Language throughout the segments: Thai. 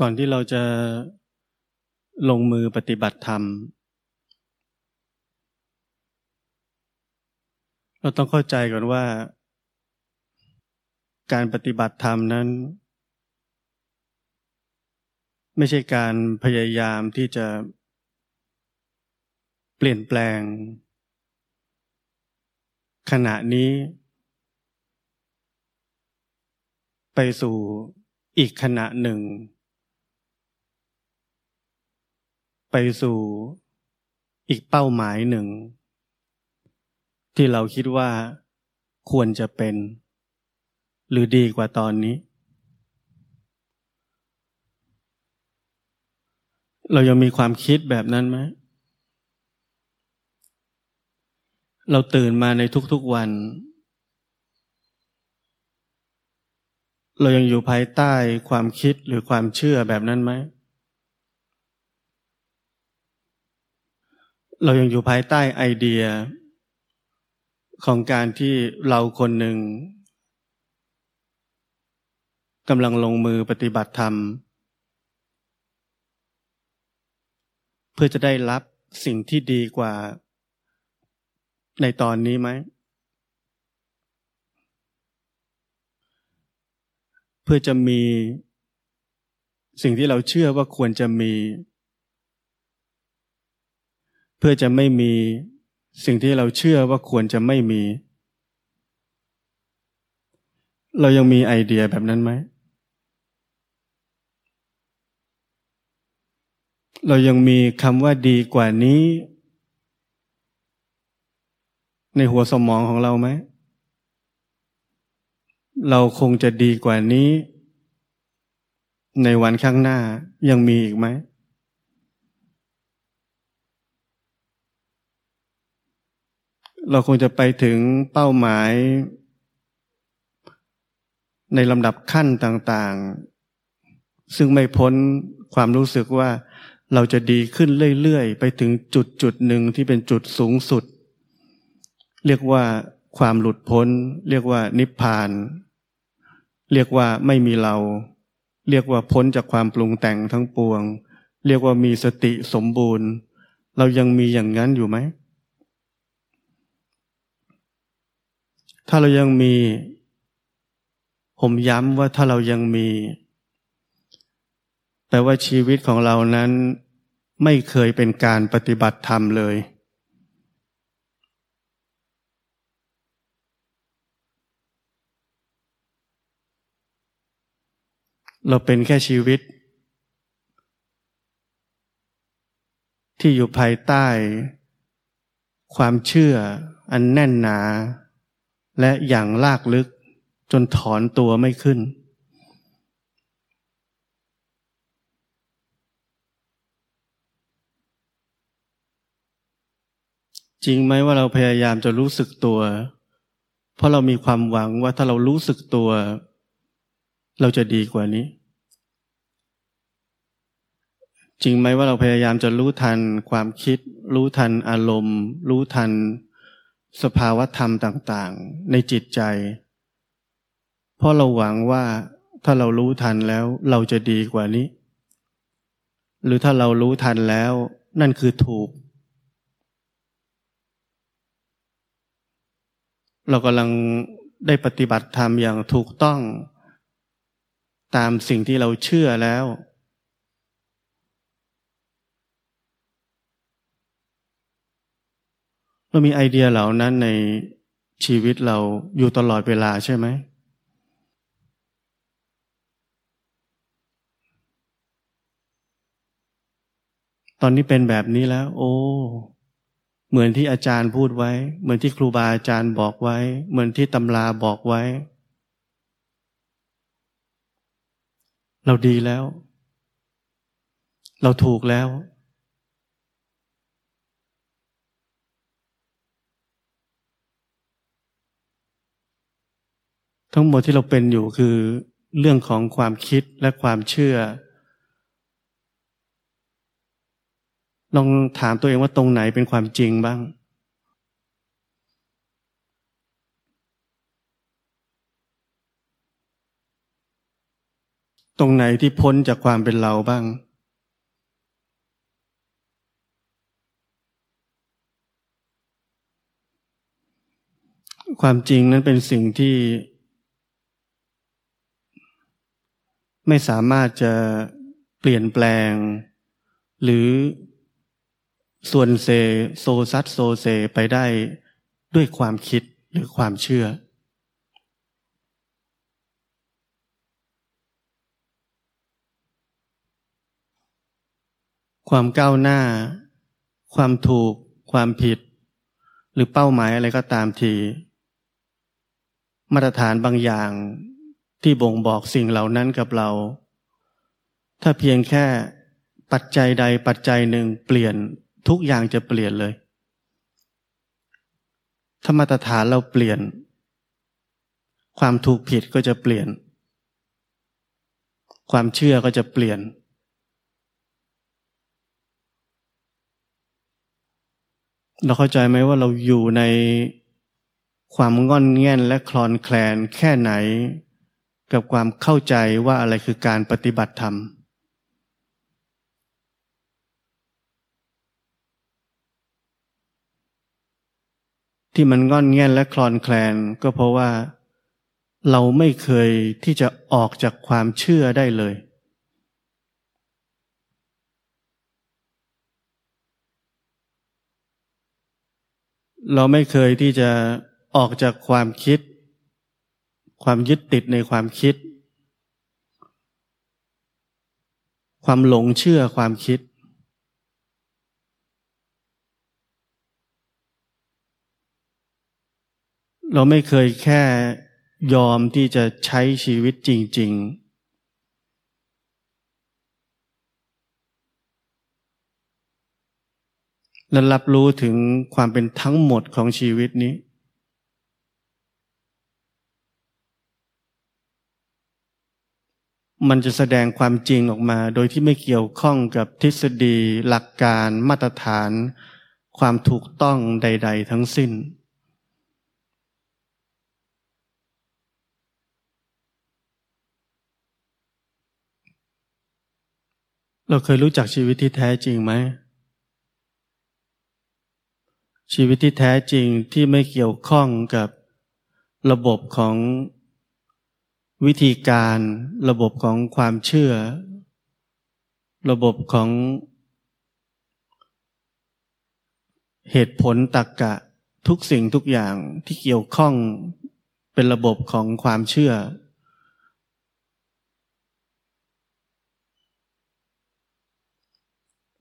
ก่อนที่เราจะลงมือปฏิบัติธรรม เราต้องเข้าใจก่อนว่า การปฏิบัติธรรมนั้น ไม่ใช่การพยายามที่จะเปลี่ยนแปลง ขณะนี้ ไปสู่อีกขณะหนึ่ง ไปสู่อีกเป้าหมายหนึ่ง ที่เราคิดว่าควรจะเป็น หรือดีกว่าตอนนี้ เรายังมีความคิดแบบนั้นไหมเราตื่นมาในทุกๆวัน เรายังอยู่ภายใต้ความคิดหรือความเชื่อแบบนั้นไหม เรายังอยู่ภายใต้ไอเดียของการที่เราคนหนึ่งกำลังลงมือปฏิบัติธรรม เพื่อจะได้รับสิ่งที่ดีกว่าในตอนนี้ไหม เพื่อจะมีสิ่งที่เราเชื่อว่าควรจะมี เพื่อจะไม่มีสิ่งที่เราเชื่อว่าควรจะไม่มี เรายังมีไอเดียแบบนั้นไหม เรายังมีคำว่าดีกว่านี้ ในหัวสมองของเราไหม เราคงจะดีกว่านี้ ในวันข้างหน้ายังมีอีกไหม เราคงจะไปถึงเป้าหมาย ในลำดับขั้นต่างๆ ซึ่งไม่พ้นความรู้สึกว่าเราจะดีขึ้นเรื่อยๆ ไปถึงจุดจุดหนึ่งที่เป็นจุดสูงสุด เรียกว่าความหลุดพ้น เรียกว่านิพพาน เรียกว่าไม่มีเรา เรียกว่าพ้นจากความปรุงแต่งทั้งปวง เรียกว่ามีสติสมบูรณ์ เรายังมีอย่างนั้นอยู่ไหม ถ้าเรายังมี ผมย้ำว่าถ้าเรายังมีแปลว่าชีวิตของเรานั้นไม่เคยเป็นการปฏิบัติธรรมเลย เราเป็นแค่ชีวิต ที่อยู่ภายใต้ ความเชื่ออันแน่นหนา และอย่างลากลึกจนถอนตัวไม่ขึ้น จริงไหมว่าเราพยายามจะรู้สึกตัว เพราะเรามีความหวังว่าถ้าเรารู้สึกตัว เราจะดีกว่านี้ จริงไหมว่าเราพยายามจะรู้ทันความคิด รู้ทันอารมณ์ รู้ทัน สภาวะธรรมต่างๆ ในจิตใจ เพราะเราหวังว่าถ้าเรารู้ทันแล้วเราจะดีกว่านี้ หรือถ้าเรารู้ทันแล้วนั่นคือถูก เรากำลังได้ปฏิบัติธรรมอย่างถูกต้อง ตามสิ่งที่เราเชื่อแล้ว เรามีไอเดียเหล่านั้นในชีวิตเราอยู่ตลอดเวลาใช่ไหม ตอนนี้เป็นแบบนี้แล้ว โอ้ เหมือนที่อาจารย์พูดไว้ เหมือนที่ครูบาอาจารย์บอกไว้ เหมือนที่ตำราบอกไว้ เราดีแล้ว เราถูกแล้ว ทั้งหมดที่เราเป็นอยู่คือเรื่องของความคิดและความเชื่อ ลองถามตัวเองว่าตรงไหนเป็นความจริงบ้างตรงไหนที่พ้นจากความเป็นเราบ้างความจริงนั้นเป็นสิ่งที่ ไม่สามารถจะเปลี่ยนแปลง หรือซวนเซโซซัดโซเซไปได้ด้วยความคิดหรือความเชื่อ ความก้าวหน้า ความถูก ความผิด หรือเป้าหมายอะไรก็ตามที มาตรฐานบางอย่าง ที่บ่งบอกสิ่งเหล่านั้นกับเรา ถ้าเพียงแค่ปัจจัยใดปัจจัยหนึ่งเปลี่ยนทุกอย่างจะเปลี่ยนเลย ถ้ามาตรฐานเราเปลี่ยน ความถูกผิดก็จะเปลี่ยน ความเชื่อก็จะเปลี่ยน เราเข้าใจไหมว่าเราอยู่ในความงอนแง่นและคลอนแคลนแค่ไหน กับความเข้าใจว่าอะไรคือการปฏิบัติธรรม ที่มันงอนแง่นและคลอนแคลนก็เพราะว่า เราไม่เคยที่จะออกจากความเชื่อได้เลย เราไม่เคยที่จะออกจากความคิด ความยึดติดในความคิด ความหลงเชื่อความคิด เราไม่เคยแค่ยอมที่จะใช้ชีวิตจริง ๆและรับรู้ถึงความเป็นทั้งหมดของชีวิตนี้ มันจะแสดงความจริงออกมา โดยที่ไม่เกี่ยวข้องกับทฤษฎี หลักการมาตรฐาน ความถูกต้องใด ๆ ทั้งสิ้น เราเคยรู้จักชีวิตที่แท้จริงไหม ชีวิตที่แท้จริงที่ไม่เกี่ยวข้องกับระบบของ วิธีการระบบของความเชื่อ ระบบของเหตุผลตรกกะทุกสิ่งทุกอย่างที่เกี่ยวข้องเป็นระบบของความเชื่อ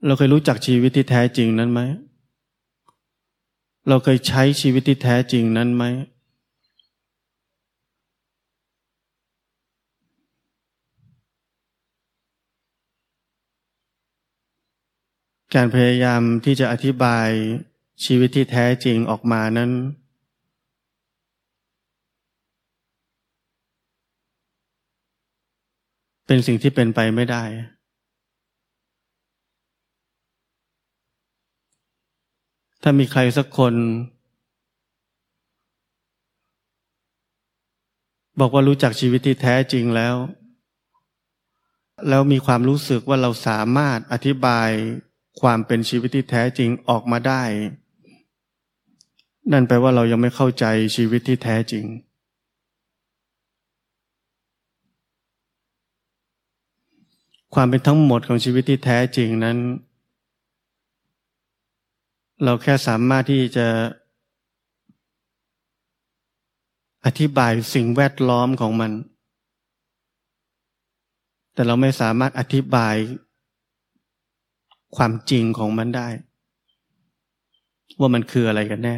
เราเคยรู้จักชีวิตที่แท้จริงนั้นไหม เราเคยใช้ชีวิตที่แท้จริงนั้นไหม การพยายามที่จะอธิบายชีวิตที่แท้จริงออกมานั้น เป็นสิ่งที่เป็นไปไม่ได้ ถ้ามีใครสักคน บอกว่ารู้จักชีวิตที่แท้จริงแล้ว แล้วมีความรู้สึกว่าเราสามารถอธิบาย ความเป็นชีวิตที่แท้จริงออกมาได้ นั่นแปลว่าเรายังไม่เข้าใจชีวิตที่แท้จริง ความเป็นทั้งหมดของชีวิตที่แท้จริงนั้น เราแค่สามารถที่จะ อธิบายสิ่งแวดล้อมของมัน แต่เราไม่สามารถอธิบาย ความจริงของมันได้ ว่ามันคืออะไรกันแน่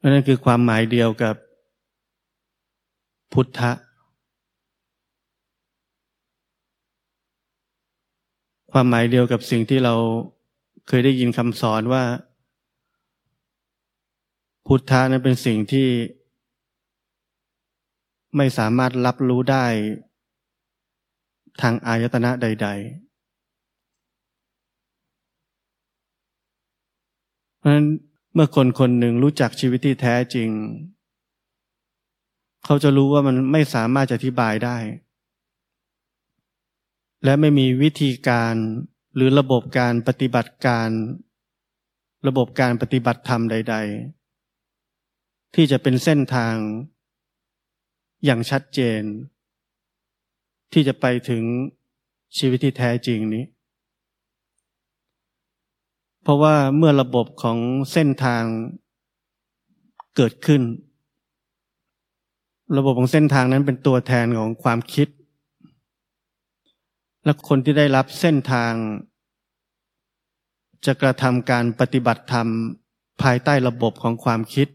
นั่นคือความหมายเดียวกับพุทธะ ความหมายเดียวกับสิ่งที่เราเคยได้ยินคำสอนว่า พุทธะนั้นเป็นสิ่งที่ไม่สามารถรับรู้ได้ ทางอายตนะใด ๆ เพราะฉะนั้นเมื่อคนคนหนึ่งรู้จักชีวิตที่แท้จริง เขาจะรู้ว่ามันไม่สามารถจะอธิบายได้ และไม่มีวิธีการหรือระบบการปฏิบัติการ ระบบการปฏิบัติธรรมใด ๆ ที่จะเป็นเส้นทางอย่างชัดเจน ที่จะไปถึงชีวิตที่แท้จริงนี้ เพราะว่าเมื่อระบบของเส้นทางเกิดขึ้น ระบบของเส้นทางนั้นเป็นตัวแทนของความคิด และคนที่ได้รับเส้นทาง จะกระทำการปฏิบัติธรรมภายใต้ระบบของความคิด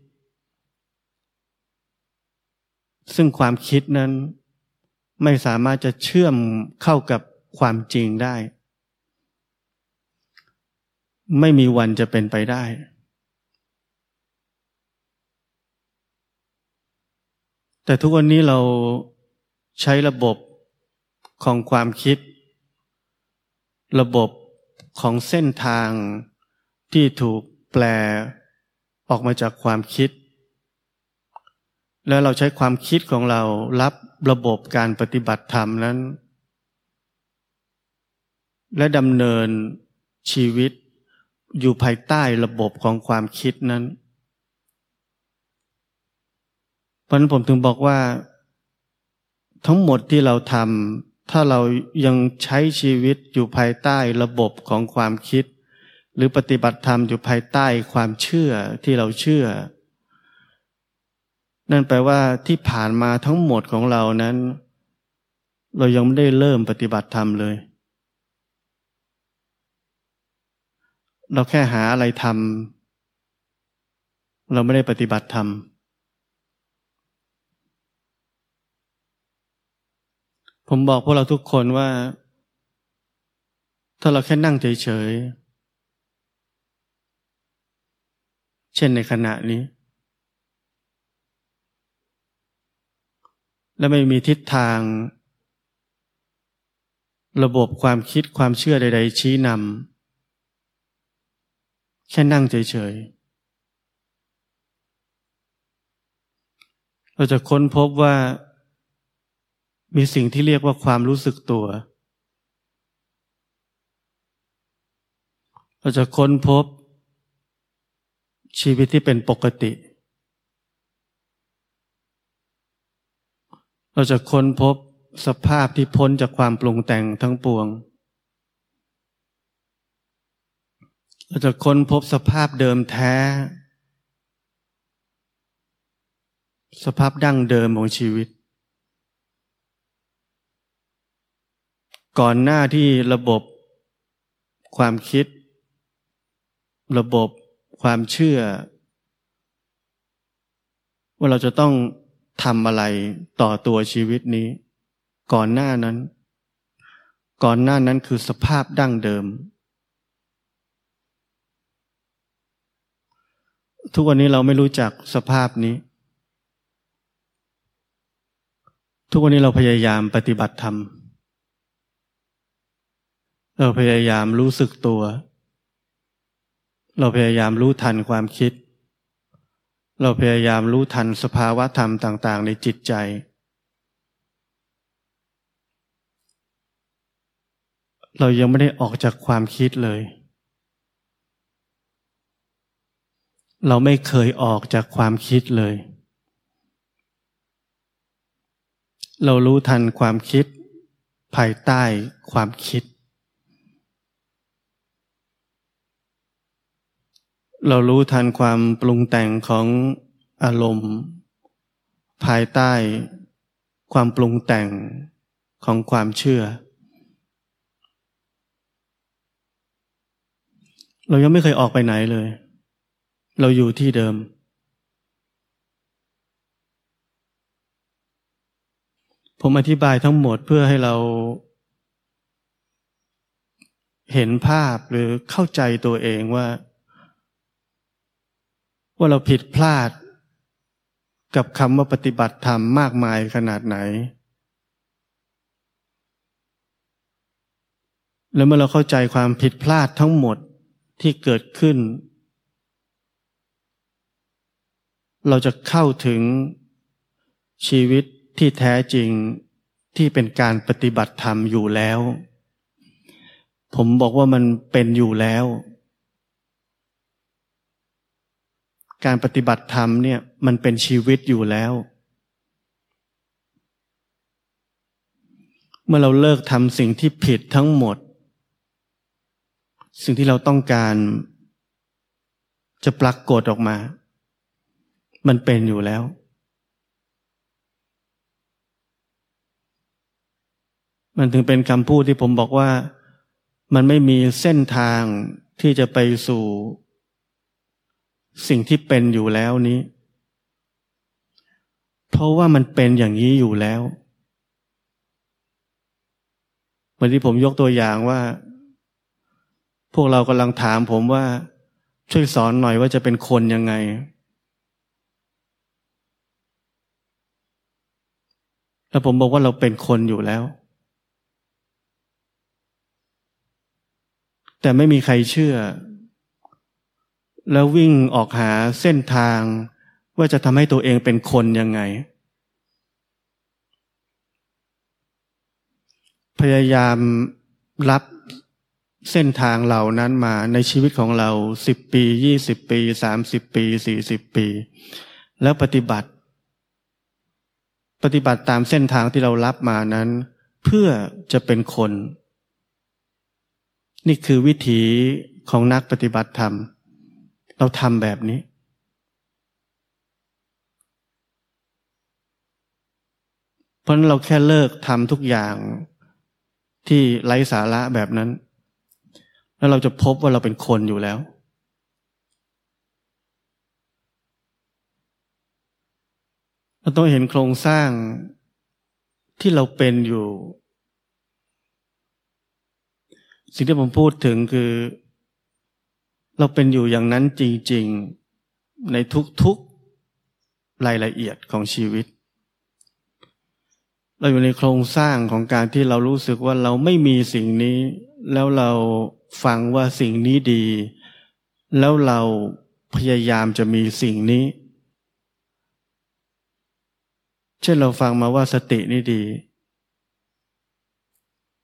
ซึ่งความคิดนั้น ไม่สามารถจะเชื่อมเข้ากับความจริงได้ ไม่มีวันจะเป็นไปได้ แต่ทุกวันนี้เราใช้ระบบของความคิด ระบบของเส้นทางที่ถูกแปลออกมาจากความคิด แล้วเราใช้ความคิดของเรารับระบบการปฏิบัติธรรมนั้น และดำเนินชีวิตอยู่ภายใต้ระบบของความคิดนั้น เพราะนั้นผมถึงบอกว่า ทั้งหมดที่เราทำถ้าเรายังใช้ชีวิตอยู่ภายใต้ระบบของความคิด หรือปฏิบัติธรรมอยู่ภายใต้ความเชื่อที่เราเชื่อ นั่นแปลว่าที่ผ่านมาทั้งหมดของเรานั้น เรายังไม่ได้เริ่มปฏิบัติธรรมเลย เราแค่หาอะไรทำเราไม่ได้ปฏิบัติธรรมผมบอกพวกเราทุกคนว่า ถ้าเราแค่นั่งเฉยๆ เช่นในขณะนี้ และไม่มีทิศทาง ระบบความคิดความเชื่อใด ๆ ชี้นำแค่นั่งเฉย ๆ เราจะค้นพบว่ามีสิ่งที่เรียกว่าความรู้สึกตัว เราจะค้นพบชีวิตที่เป็นปกติ เราจะค้นพบสภาพที่พ้นจากความปรุงแต่งทั้งปวง เราจะค้นพบสภาพเดิมแท้ สภาพดั้งเดิมของชีวิต ก่อนหน้าที่ระบบความคิด ระบบความเชื่อ ว่าเราจะต้อง ทำอะไรต่อตัวชีวิตนี้ ก่อนหน้านั้น ก่อนหน้านั้นคือสภาพดั้งเดิม ทุกวันนี้เราไม่รู้จักสภาพนี้ ทุกวันนี้เราพยายามปฏิบัติธรรมเราพยายามรู้สึกตัว เราพยายามรู้ทันความคิด เราพยายามรู้ทันสภาวะธรรมต่าง ๆ ในจิตใจ เรายังไม่ได้ออกจากความคิดเลย เราไม่เคยออกจากความคิดเลย เรารู้ทันความคิด ภายใต้ความคิด เรารู้ทันความปรุงแต่งของอารมณ์ ภายใต้ความปรุงแต่งของความเชื่อ เรายังไม่เคยออกไปไหนเลย เราอยู่ที่เดิม ผมอธิบายทั้งหมดเพื่อให้เราเห็นภาพหรือเข้าใจตัวเองว่า ว่าเราผิดพลาด กับคำว่าปฏิบัติธรรมมากมายขนาดไหน แล้วเมื่อเราเข้าใจความผิดพลาดทั้งหมดที่เกิดขึ้น เราจะเข้าถึงชีวิตที่แท้จริงที่เป็นการปฏิบัติธรรมอยู่แล้ว ผมบอกว่ามันเป็นอยู่แล้ว การปฏิบัติธรรมเนี่ยมันเป็นชีวิตอยู่แล้ว เมื่อเราเลิกทำสิ่งที่ผิดทั้งหมด สิ่งที่เราต้องการจะปรากฏออกมา มันเป็นอยู่แล้ว มันถึงเป็นคำพูดที่ผมบอกว่า มันไม่มีเส้นทางที่จะไปสู่ สิ่งที่เป็นอยู่แล้วนี้ เพราะว่ามันเป็นอย่างนี้อยู่แล้วเหมือนที่ผมยกตัวอย่างว่า พวกเรากำลังถามผมว่า ช่วยสอนหน่อยว่าจะเป็นคนยังไง แล้วผมบอกว่าเราเป็นคนอยู่แล้ว แต่ไม่มีใครเชื่อ แล้ววิ่งออกหาเส้นทาง ว่าจะทำให้ตัวเองเป็นคนยังไง พยายามรับเส้นทางเหล่านั้นมาในชีวิตของเราสิบปียี่สิบปีสามสิบปีสี่สิบปี แล้วปฏิบัติ ปฏิบัติตามเส้นทางที่เรารับมานั้น เพื่อจะเป็นคน นี่คือวิถีของนักปฏิบัติธรรม เราทำแบบนี้ เพราะนั้นเราแค่เลิกทำทุกอย่างที่ไร้สาระแบบนั้น แล้วเราจะพบว่าเราเป็นคนอยู่แล้ว เราต้องเห็นโครงสร้างที่เราเป็นอยู่ สิ่งที่ผมพูดถึงคือ เราเป็นอยู่อย่างนั้นจริง ๆ ในทุกๆรายละเอียดของชีวิต เราอยู่ในโครงสร้างของการที่เรารู้สึกว่าเราไม่มีสิ่งนี้ แล้วเราฟังว่าสิ่งนี้ดี แล้วเราพยายามจะมีสิ่งนี้ เช่นเราฟังมาว่าสตินี่ดี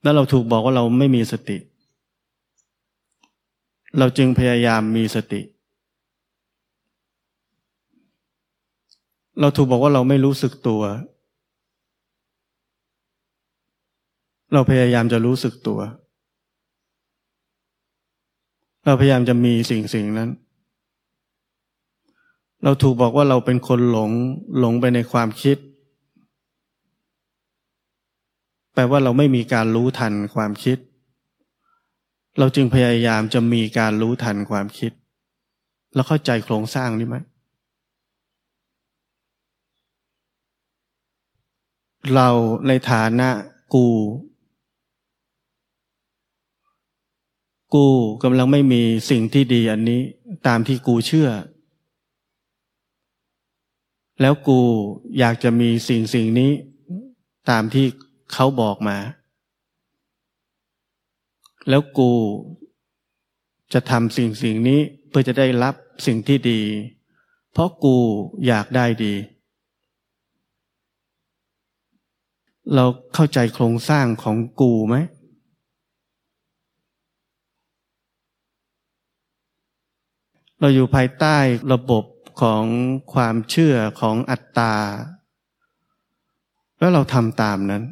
แล้วเราถูกบอกว่าเราไม่มีสติ เราจึงพยายามมีสติ เราถูกบอกว่าเราไม่รู้สึกตัว เราพยายามจะรู้สึกตัว เราพยายามจะมีสิ่งสิ่งนั้น เราถูกบอกว่าเราเป็นคนหลงหลงไปในความคิด แปลว่าเราไม่มีการรู้ทันความคิด เราจึงพยายามจะมีการรู้ทันความคิด แล้วเข้าใจโครงสร้างนี้ไหมเราในฐานะกู กูกำลังไม่มีสิ่งที่ดีอันนี้ตามที่กูเชื่อ แล้วกูอยากจะมีสิ่งสิ่งนี้ตามที่เขาบอกมา แล้วกูจะทำสิ่งสิ่งนี้เพื่อจะได้รับสิ่งที่ดี เพราะกูอยากได้ดี เราเข้าใจโครงสร้างของกูไหม เราอยู่ภายใต้ระบบของความเชื่อของอัตตา แล้วเราทำตามนั้น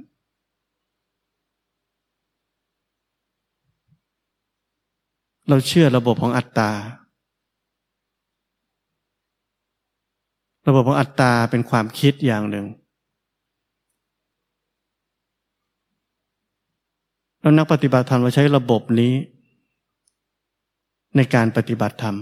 เราเชื่อระบบของอัตตา ระบบของอัตตาเป็นความคิดอย่างหนึ่ง แล้วนักปฏิบัติธรรมเราใช้ระบบนี้ ในการปฏิบัติธรรม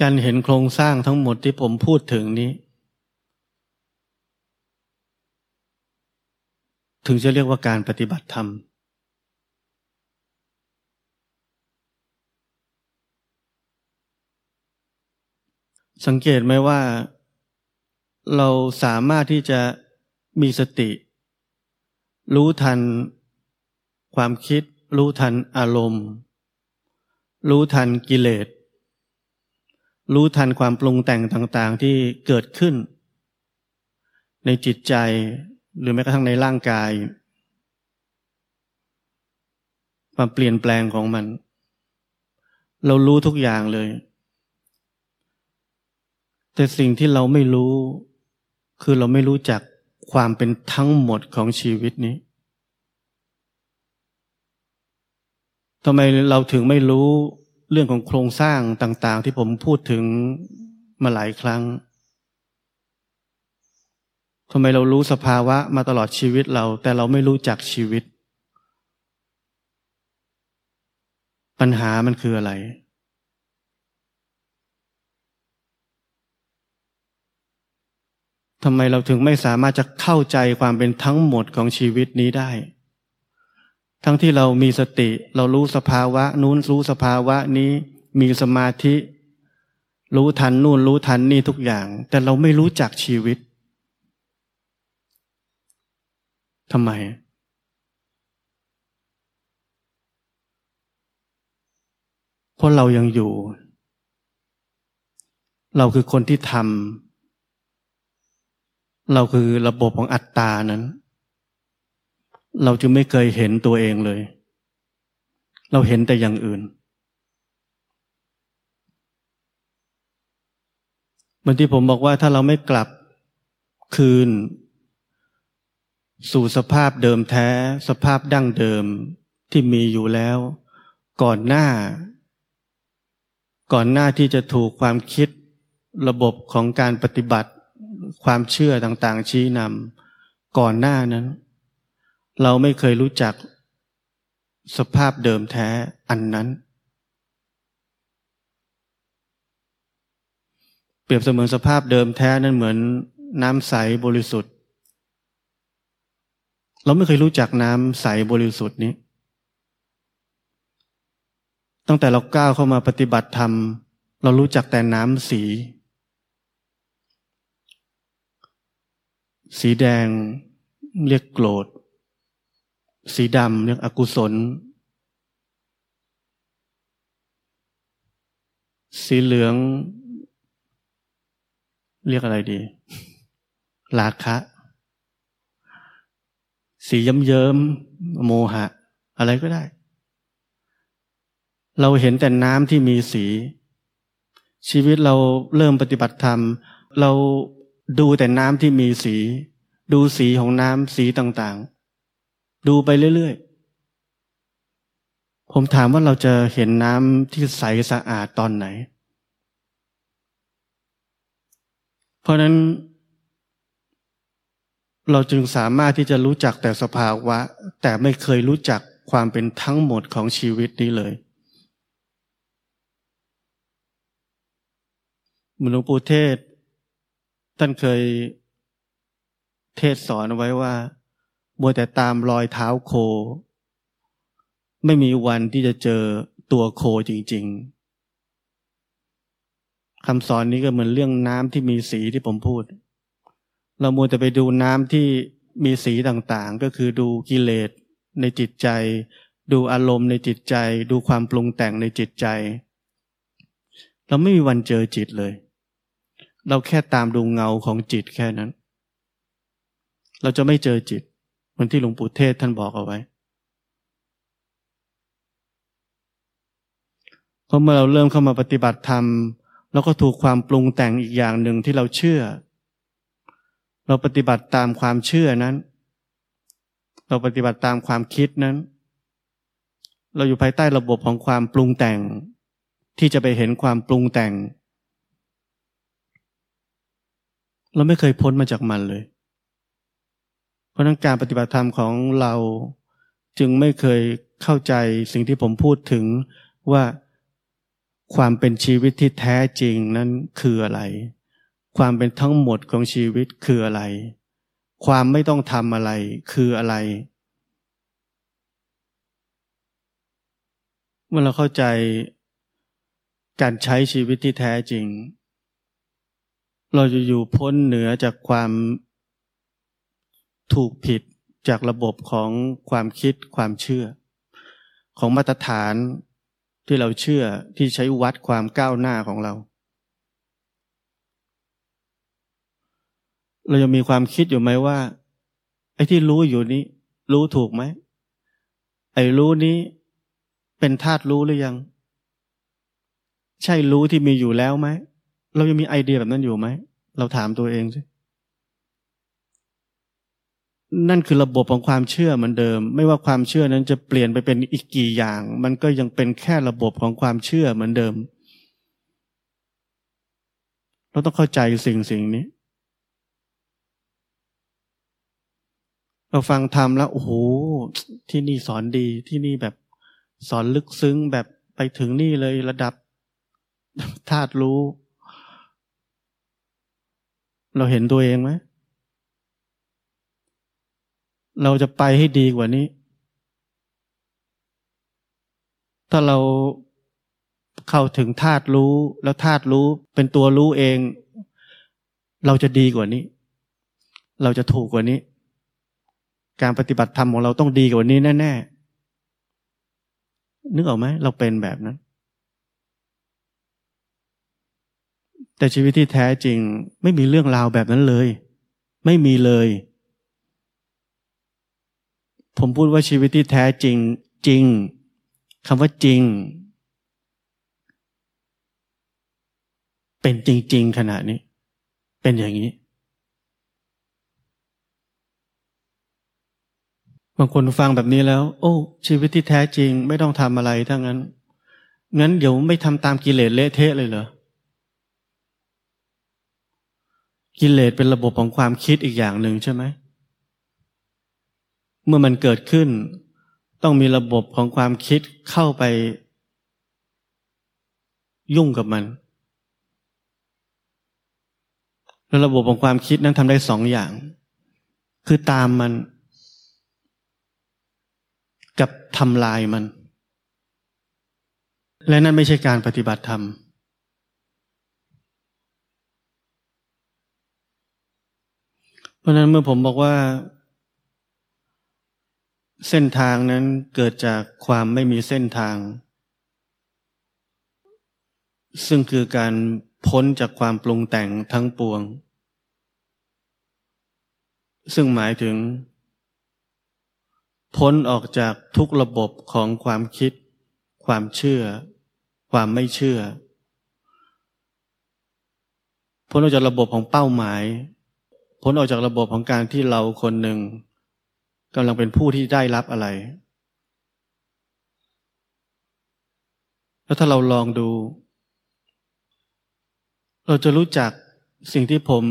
การเห็นโครงสร้างทั้งหมดที่ผมพูดถึงนี้ ถึงจะเรียกว่าการปฏิบัติธรรม สังเกตไหมว่า เราสามารถที่จะมีสติ รู้ทันความคิด รู้ทันอารมณ์ รู้ทันกิเลส รู้ทันความปรุงแต่งต่างๆที่เกิดขึ้น ในจิตใจ หรือแม้กระทั่งในร่างกาย ความเปลี่ยนแปลงของมัน เรารู้ทุกอย่างเลย แต่สิ่งที่เราไม่รู้ คือเราไม่รู้จักความเป็นทั้งหมดของชีวิตนี้ทำไมเราถึงไม่รู้เรื่องของโครงสร้างต่าง ๆ ที่ผมพูดถึงมาหลายครั้ง ทำไมเรารู้สภาวะมาตลอดชีวิตเรา แต่เราไม่รู้จักชีวิต ปัญหามันคืออะไร ทำไมเราถึงไม่สามารถจะเข้าใจความเป็นทั้งหมดของชีวิตนี้ได้ ทั้งที่เรามีสติ เรารู้สภาวะ นู้นรู้สภาวะนี้ มีสมาธิ รู้ทันนู่นรู้ทันนี่ทุกอย่าง แต่เราไม่รู้จักชีวิต ทำไม เพราะเรายังอยู่ เราคือคนที่ทำเราคือระบบของอัตตานั้น เราจึงไม่เคยเห็นตัวเองเลย เราเห็นแต่อย่างอื่นเหมือนที่ผมบอกว่าถ้าเราไม่กลับคืน สู่สภาพเดิมแท้ สภาพดั้งเดิมที่มีอยู่แล้ว ก่อนหน้า ก่อนหน้าที่จะถูกความคิดระบบของการปฏิบัติ ความเชื่อต่างๆ ชี้นำก่อนหน้านั้น เราไม่เคยรู้จักสภาพเดิมแท้อันนั้น เปรียบเสมือนสภาพเดิมแท้นั้นเหมือนน้ำใสบริสุทธิ์ เราไม่เคยรู้จักน้ำใสบริสุทธิ์นี้ ตั้งแต่เราก้าวเข้ามาปฏิบัติธรรม เรารู้จักแต่น้ำสี สีแดงเรียกโกรธ สีดำเรียกอกุศล สีเหลือง เรียกอะไรดี ราคะ สีย้ำเยิ้มโมหะ อะไรก็ได้ เราเห็นแต่น้ำที่มีสี ชีวิตเราเริ่มปฏิบัติธรรม เราดูแต่น้ำที่มีสี ดูสีของน้ำสีต่างๆ ดูไปเรื่อยๆ ผมถามว่าเราจะเห็นน้ำที่ใสสะอาดตอนไหน เพราะนั้น เราจึงสามารถที่จะรู้จักแต่สภาวะ แต่ไม่เคยรู้จักความเป็นทั้งหมดของชีวิตนี้เลยมุหลวงปู่เทศ ท่านเคยเทศสอนไว้ว่ามัวแต่ตามรอยเท้าโค ไม่มีวันที่จะเจอตัวโคจริง ๆคำสอนนี้ก็เหมือนเรื่องน้ำที่มีสีที่ผมพูด เรามัวแต่ไปดูน้ำที่มีสีต่างๆ ก็คือดูกิเลสในจิตใจ ดูอารมณ์ในจิตใจ ดูความปรุงแต่งในจิตใจ เราไม่มีวันเจอจิตเลย เราแค่ตามดูเงาของจิตแค่นั้น เราจะไม่เจอจิตเหมือนที่หลวงปู่เทศท่านบอกเอาไว้เพราะเมื่อเราเริ่มเข้ามาปฏิบัติธรรมเราก็ถูกความปรุงแต่งอีกอย่างหนึ่งที่เราเชื่อ เราปฏิบัติตามความเชื่อนั้น เราปฏิบัติตามความคิดนั้น เราอยู่ภายใต้ระบบของความปรุงแต่ง ที่จะไปเห็นความปรุงแต่ง เราไม่เคยพ้นมาจากมันเลย เพราะนั้นการปฏิบัติธรรมของเราจึงไม่เคยเข้าใจสิ่งที่ผมพูดถึงว่าความเป็นชีวิตที่แท้จริงนั้นคืออะไร ความเป็นทั้งหมดของชีวิตคืออะไร ความไม่ต้องทำอะไรคืออะไร เมื่อเราเข้าใจการใช้ชีวิตที่แท้จริง เราจะอยู่พ้นเหนือจากความถูกผิดจากระบบของความคิดความเชื่อ ของมาตรฐานที่เราเชื่อที่ใช้วัดความก้าวหน้าของเรา เรายังมีความคิดอยู่ไหมว่า ไอ้ที่รู้อยู่นี้ รู้ถูกไหมไอ้รู้นี้เป็นธาตุรู้หรือยัง ใช่รู้ที่มีอยู่แล้วไหมเรายังมีไอเดียแบบนั้นอยู่ไหมเราถามตัวเองสินั่นคือระบบของความเชื่อเหมือนเดิม ไม่ว่าความเชื่อนั้นจะเปลี่ยนไปเป็นอีกกี่อย่าง มันก็ยังเป็นแค่ระบบของความเชื่อเหมือนเดิม เราต้องเข้าใจสิ่งสิ่งนี้ เราฟังธรรมแล้วโอ้โหที่นี่สอนดีที่นี่แบบสอนลึกซึ้งแบบไปถึงนี่เลยระดับธาตุรู้ เราเห็นตัวเองไหมเราจะไปให้ดีกว่านี้ ถ้าเราเข้าถึงธาตุรู้ แล้วธาตุรู้เป็นตัวรู้เอง เราจะดีกว่านี้ เราจะถูกกว่านี้ การปฏิบัติธรรมของเราต้องดีกว่านี้แน่ๆนึกออกไหมเราเป็นแบบนั้น แต่ชีวิตที่แท้จริงไม่มีเรื่องราวแบบนั้นเลย ไม่มีเลย ผมพูดว่าชีวิตที่แท้จริง จริงคำว่าจริง เป็นจริง ๆ ขณะนี้ เป็นอย่างนี้ บางคนฟังแบบนี้แล้ว โอ้ ชีวิตที่แท้จริงไม่ต้องทำอะไรทั้งนั้น งั้นเดี๋ยวไม่ทำตามกิเลสเละเทะเลยเหรอ กิเลสเป็นระบบของความคิดอีกอย่างหนึ่งใช่ไหม เมื่อมันเกิดขึ้น ต้องมีระบบของความคิดเข้าไป ยุ่งกับมัน แล้วระบบของความคิดนั้นทำได้สองอย่าง คือตามมัน กับทำลายมัน และนั่นไม่ใช่การปฏิบัติธรรม เพราะนั้นเมื่อผมบอกว่า เส้นทางนั้นเกิดจากความไม่มีเส้นทาง ซึ่งคือการพ้นจากความปรุงแต่งทั้งปวง ซึ่งหมายถึง พ้นออกจากทุกระบบของความคิด ความเชื่อ ความไม่เชื่อ พ้นออกจากระบบของเป้าหมาย พ้นออกจากระบบของการที่เราคนหนึ่งกำลังเป็นผู้ที่ได้รับอะไร แล้วถ้าเราลองดู เราจะรู้จักสิ่งที่ผม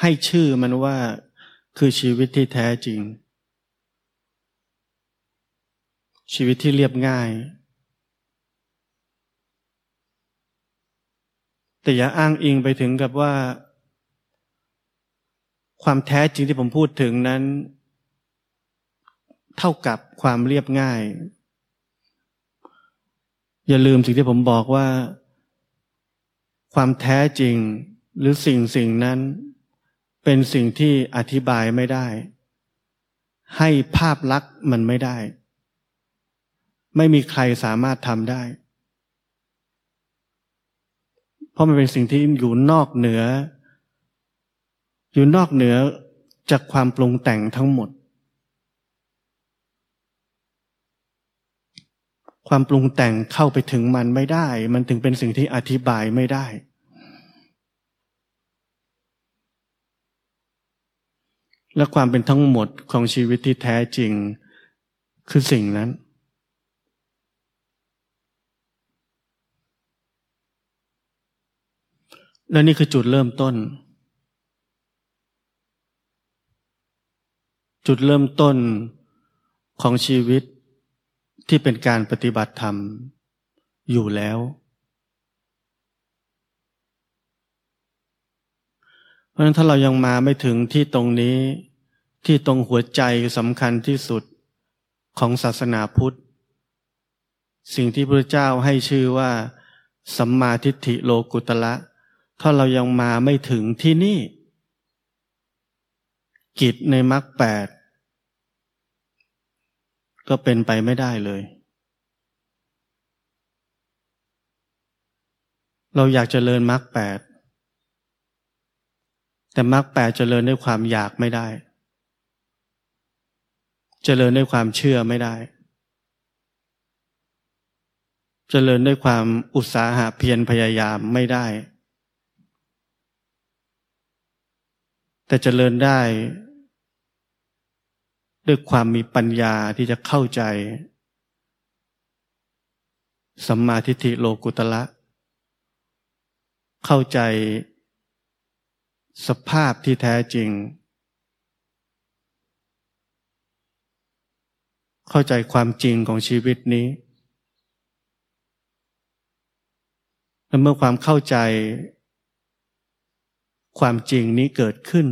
ให้ชื่อมันว่าคือชีวิตที่แท้จริง ชีวิตที่เรียบง่าย แต่อย่าอ้างอิงไปถึงกับว่า ความแท้จริงที่ผมพูดถึงนั้น เท่ากับความเรียบง่าย อย่าลืมสิ่งที่ผมบอกว่า ความแท้จริงหรือสิ่งสิ่งนั้น เป็นสิ่งที่อธิบายไม่ได้ ให้ภาพลักษณ์มันไม่ได้ ไม่มีใครสามารถทำได้ เพราะมันเป็นสิ่งที่อยู่นอกเหนือ อยู่นอกเหนือจากความปรุงแต่งทั้งหมด ความปรุงแต่งเข้าไปถึงมันไม่ได้ มันถึงเป็นสิ่งที่อธิบายไม่ได้ และความเป็นทั้งหมดของชีวิตที่แท้จริงคือสิ่งนั้น และนี่คือจุดเริ่มต้น จุดเริ่มต้นของชีวิตที่เป็นการปฏิบัติธรรมอยู่แล้ว เพราะฉะนั้นถ้าเรายังมาไม่ถึงที่ตรงนี้ที่ตรงหัวใจสำคัญที่สุดของศาสนาพุทธ สิ่งที่พระเจ้าให้ชื่อว่า สัมมาทิฏฐิโลกุตละ ถ้าเรายังมาไม่ถึงที่นี่ กิจในมรรคแปดก็เป็นไปไม่ได้เลย เราอยากจเจริญมรรคแปดแต่มรรคแปดเจริญด้วยความอยากไม่ได้เจริญด้วยความเชื่อไม่ได้เจริญด้วยความอุตสาหะเพียรพยายามไม่ได้ แต่เจริญได้ ด้วยความมีปัญญาที่จะเข้าใจ สัมมาทิฏฐิโลกุตละ เข้าใจสภาพที่แท้จริง เข้าใจความจริงของชีวิตนี้และเมื่อความเข้าใจ ความจริงนี้เกิดขึ้น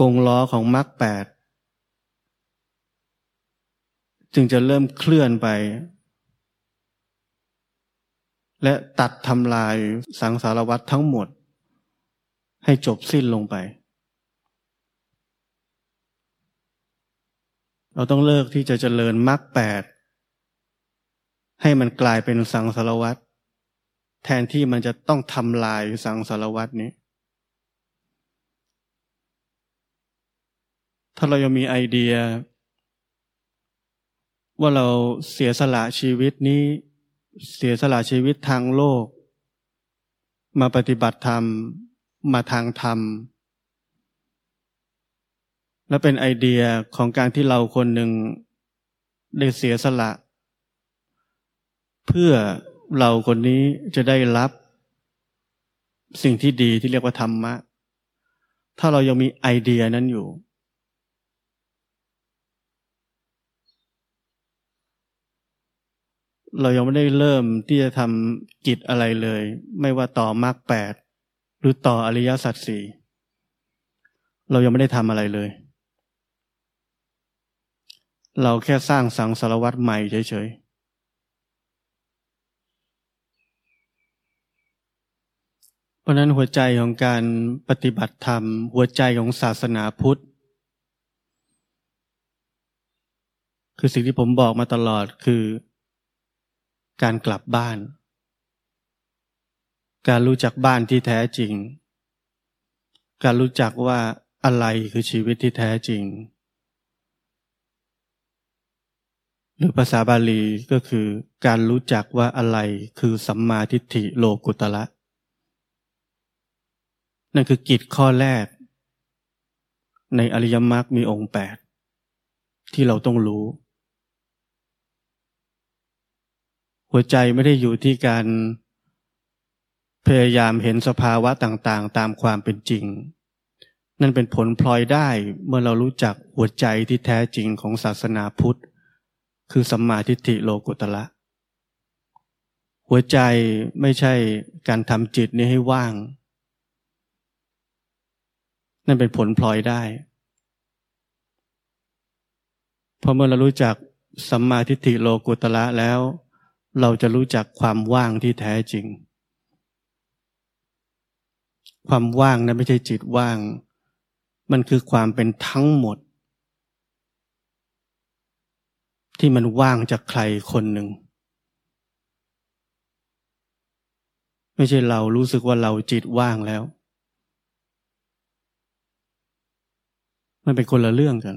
กงล้อของมรรคแปดจึงจะเริ่มเคลื่อนไป และตัดทำลายสังสารวัตทั้งหมด ให้จบสิ้นลงไป เราต้องเลิกที่จะเจริญมรรคแปดให้มันกลายเป็นสังสารวัต แทนที่มันจะต้องทำลายสังสารวัตนี้ ถ้าเรายังมีไอเดีย ว่าเราเสียสละชีวิตนี้ เสียสละชีวิตทางโลก มาปฏิบัติธรรม มาทางธรรม และเป็นไอเดียของการที่เราคนหนึ่งได้เสียสละ เพื่อ เราคนนี้จะได้รับสิ่งที่ดีที่เรียกว่าธรรมะ ถ้าเรายังมีไอเดียนั้นอยู่ เรายังไม่ได้เริ่มที่จะทำกิจอะไรเลย ไม่ว่าต่อมรรคแปดหรือต่ออริยสัจสี่เรายังไม่ได้ทำอะไรเลย เราแค่สร้างสังสารวัตรใหม่เฉยๆ เพราะนั้นหัวใจของการปฏิบัติธรรม หัวใจของศาสนาพุทธ คือสิ่งที่ผมบอกมาตลอดคือ การกลับบ้าน การรู้จักบ้านที่แท้จริง การรู้จักว่าอะไรคือชีวิตที่แท้จริง หรือภาษาบาลีก็คือ การรู้จักว่าอะไรคือสัมมาทิฏฐิโลกุตละ นั่นคือกิจข้อแรก ในอริยมรรคมีองค์แปดที่เราต้องรู้ หัวใจไม่ได้อยู่ที่การพยายามเห็นสภาวะต่างๆ ตามความเป็นจริง นั่นเป็นผลพลอยได้เมื่อเรารู้จักหัวใจที่แท้จริงของศาสนาพุทธ คือสัมมาทิฏฐิโลกุตละ หัวใจไม่ใช่การทำจิตนี้ให้ว่าง นั่นเป็นผลพลอยได้พอเมื่อเรารู้จักสัมมาทิฏฐิโลกุตละแล้ว เราจะรู้จักความว่างที่แท้จริง ความว่างนะไม่ใช่จิตว่าง มันคือความเป็นทั้งหมด ที่มันว่างจากใครคนหนึ่ง ไม่ใช่เรารู้สึกว่าเราจิตว่างแล้ว มันเป็นคนละเรื่องกัน